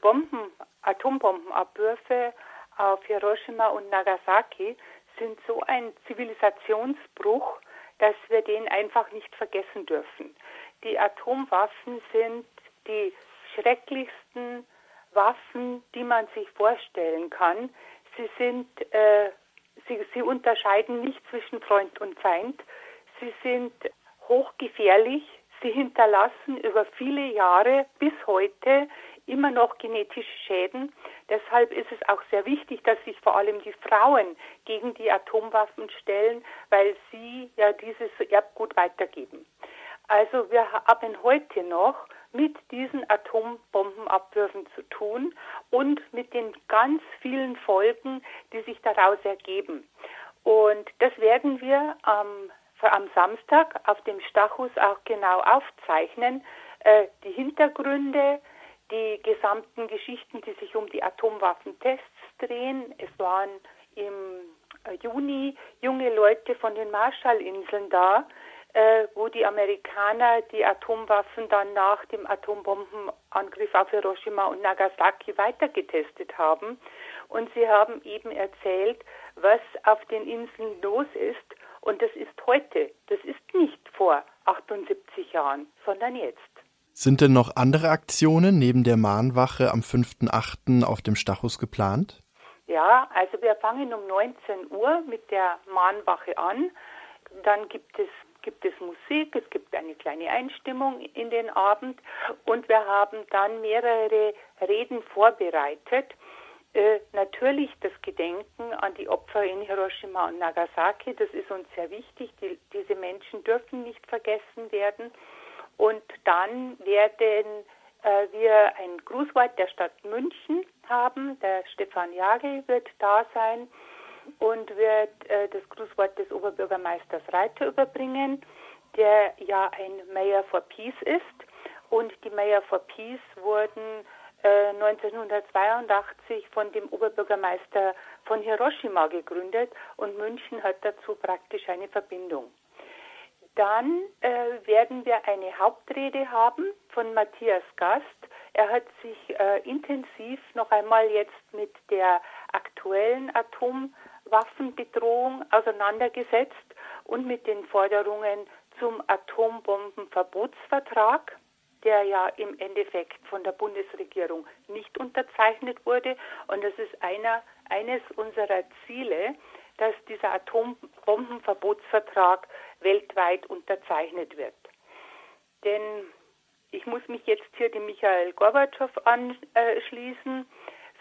Bomben, Atombombenabwürfe auf Hiroshima und Nagasaki sind so ein Zivilisationsbruch, dass wir den einfach nicht vergessen dürfen. Die Atomwaffen sind die schrecklichsten Waffen, die man sich vorstellen kann. Sie sind, äh, sie, sie unterscheiden nicht zwischen Freund und Feind. Sie sind hochgefährlich. Sie hinterlassen über viele Jahre bis heute immer noch genetische Schäden. Deshalb ist es auch sehr wichtig, dass sich vor allem die Frauen gegen die Atomwaffen stellen, weil sie ja dieses Erbgut weitergeben. Also wir haben heute noch mit diesen Atombombenabwürfen zu tun und mit den ganz vielen Folgen, die sich daraus ergeben. Und das werden wir am, am Samstag auf dem Stachus auch genau aufzeichnen. Äh, die Hintergründe, die gesamten Geschichten, die sich um die Atomwaffentests drehen. Es waren im äh, Juni junge Leute von den Marshallinseln da, äh, wo die Amerikaner die Atomwaffen dann nach dem Atombombenangriff auf Hiroshima und Nagasaki weitergetestet haben. Und sie haben eben erzählt, was auf den Inseln los ist. Und das ist heute, das ist nicht vor 78 Jahren, sondern jetzt. Sind denn noch andere Aktionen neben der Mahnwache am 5.8. auf dem Stachus geplant? Ja, also wir fangen um 19 Uhr mit der Mahnwache an. Dann gibt es gibt es Musik, es gibt eine kleine Einstimmung in den Abend und wir haben dann mehrere Reden vorbereitet. Äh, natürlich das Gedenken an die Opfer in Hiroshima und Nagasaki, das ist uns sehr wichtig. Die, diese Menschen dürfen nicht vergessen werden. Und dann werden äh, wir ein Grußwort der Stadt München haben. Der Stefan Jagel wird da sein und wird äh, das Grußwort des Oberbürgermeisters Reiter überbringen, der ja ein Mayor for Peace ist. Und die Mayor for Peace wurden äh, 1982 von dem Oberbürgermeister von Hiroshima gegründet und München hat dazu praktisch eine Verbindung. Dann äh, werden wir eine Hauptrede haben von Matthias Gast. Er hat sich äh, intensiv noch einmal jetzt mit der aktuellen Atomwaffenbedrohung auseinandergesetzt und mit den Forderungen zum Atombombenverbotsvertrag, der ja im Endeffekt von der Bundesregierung nicht unterzeichnet wurde. Und das ist einer, eines unserer Ziele, dass dieser Atombombenverbotsvertrag weltweit unterzeichnet wird. Denn ich muss mich jetzt hier dem Michael Gorbatschow anschließen.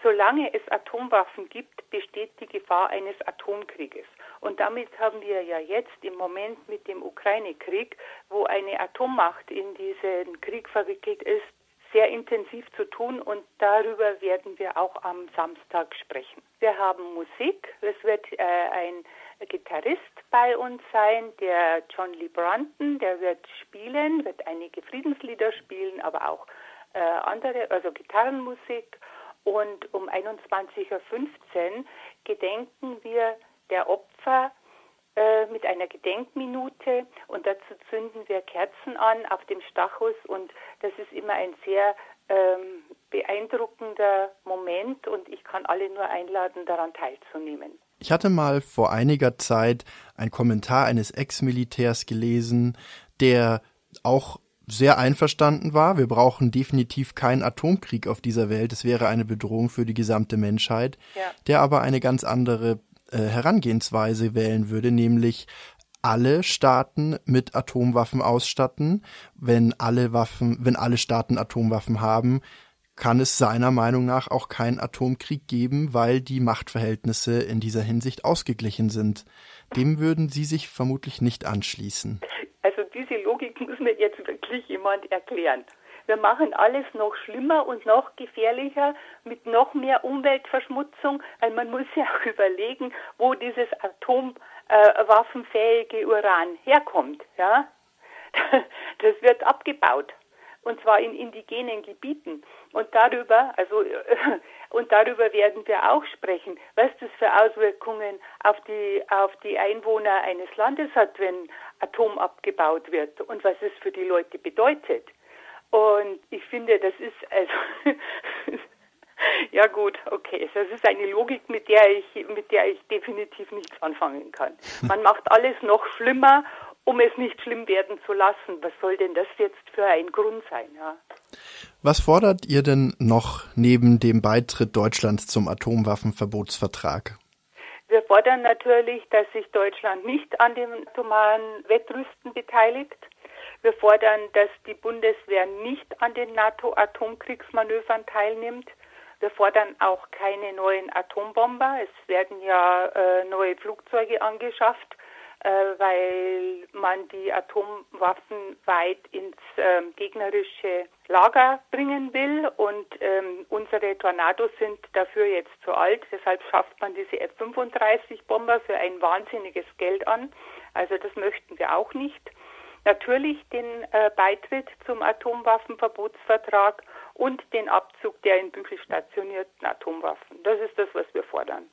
Solange es Atomwaffen gibt, besteht die Gefahr eines Atomkrieges. Und damit haben wir ja jetzt im Moment mit dem Ukraine-Krieg, wo eine Atommacht in diesen Krieg verwickelt ist, sehr intensiv zu tun und darüber werden wir auch am Samstag sprechen. Wir haben Musik. Es wird äh, ein Gitarrist bei uns sein, der John Lee Brunton, der wird spielen, wird einige Friedenslieder spielen, aber auch äh, andere, also Gitarrenmusik. Und um 21.15 Uhr gedenken wir der Opfer mit einer Gedenkminute und dazu zünden wir Kerzen an auf dem Stachus und das ist immer ein sehr ähm, beeindruckender Moment und ich kann alle nur einladen, daran teilzunehmen. Ich hatte mal vor einiger Zeit einen Kommentar eines Ex-Militärs gelesen, der auch sehr einverstanden war. Wir brauchen definitiv keinen Atomkrieg auf dieser Welt. Es wäre eine Bedrohung für die gesamte Menschheit. Ja. Der aber eine ganz andere äh, Herangehensweise wählen würde, nämlich alle Staaten mit Atomwaffen ausstatten. Wenn alle Waffen, wenn alle Staaten Atomwaffen haben, kann es seiner Meinung nach auch keinen Atomkrieg geben, weil die Machtverhältnisse in dieser Hinsicht ausgeglichen sind. Dem würden Sie sich vermutlich nicht anschließen. Also diese Logik muss mir jetzt wirklich jemand erklären. Wir machen alles noch schlimmer und noch gefährlicher mit noch mehr Umweltverschmutzung, weil man muss ja auch überlegen, wo dieses atomwaffenfähige Uran herkommt. Ja? Das wird abgebaut und zwar in indigenen Gebieten. Und darüber, also und darüber werden wir auch sprechen, was das für Auswirkungen auf die auf die Einwohner eines Landes hat, wenn Atom abgebaut wird und was es für die Leute bedeutet. Und ich finde, das ist also Ja gut, okay. Das ist eine Logik, mit der ich, mit der ich definitiv nichts anfangen kann. Man macht alles noch schlimmer, um es nicht schlimm werden zu lassen. Was soll denn das jetzt für ein Grund sein? Ja? Was fordert ihr denn noch neben dem Beitritt Deutschlands zum Atomwaffenverbotsvertrag? Wir fordern natürlich, dass sich Deutschland nicht an dem atomaren Wettrüsten beteiligt. Wir fordern, dass die Bundeswehr nicht an den NATO-Atomkriegsmanövern teilnimmt. Wir fordern auch keine neuen Atombomber. Es werden ja äh, neue Flugzeuge angeschafft, äh, weil man die Atomwaffen weit ins äh, gegnerische Lager bringen will. Und ähm, unsere Tornados sind dafür jetzt zu alt. Deshalb schafft man diese F-35-Bomber für ein wahnsinniges Geld an. Also das möchten wir auch nicht natürlich den äh, Beitritt zum Atomwaffenverbotsvertrag und den Abzug der in Büchel stationierten Atomwaffen. Das ist das, was wir fordern.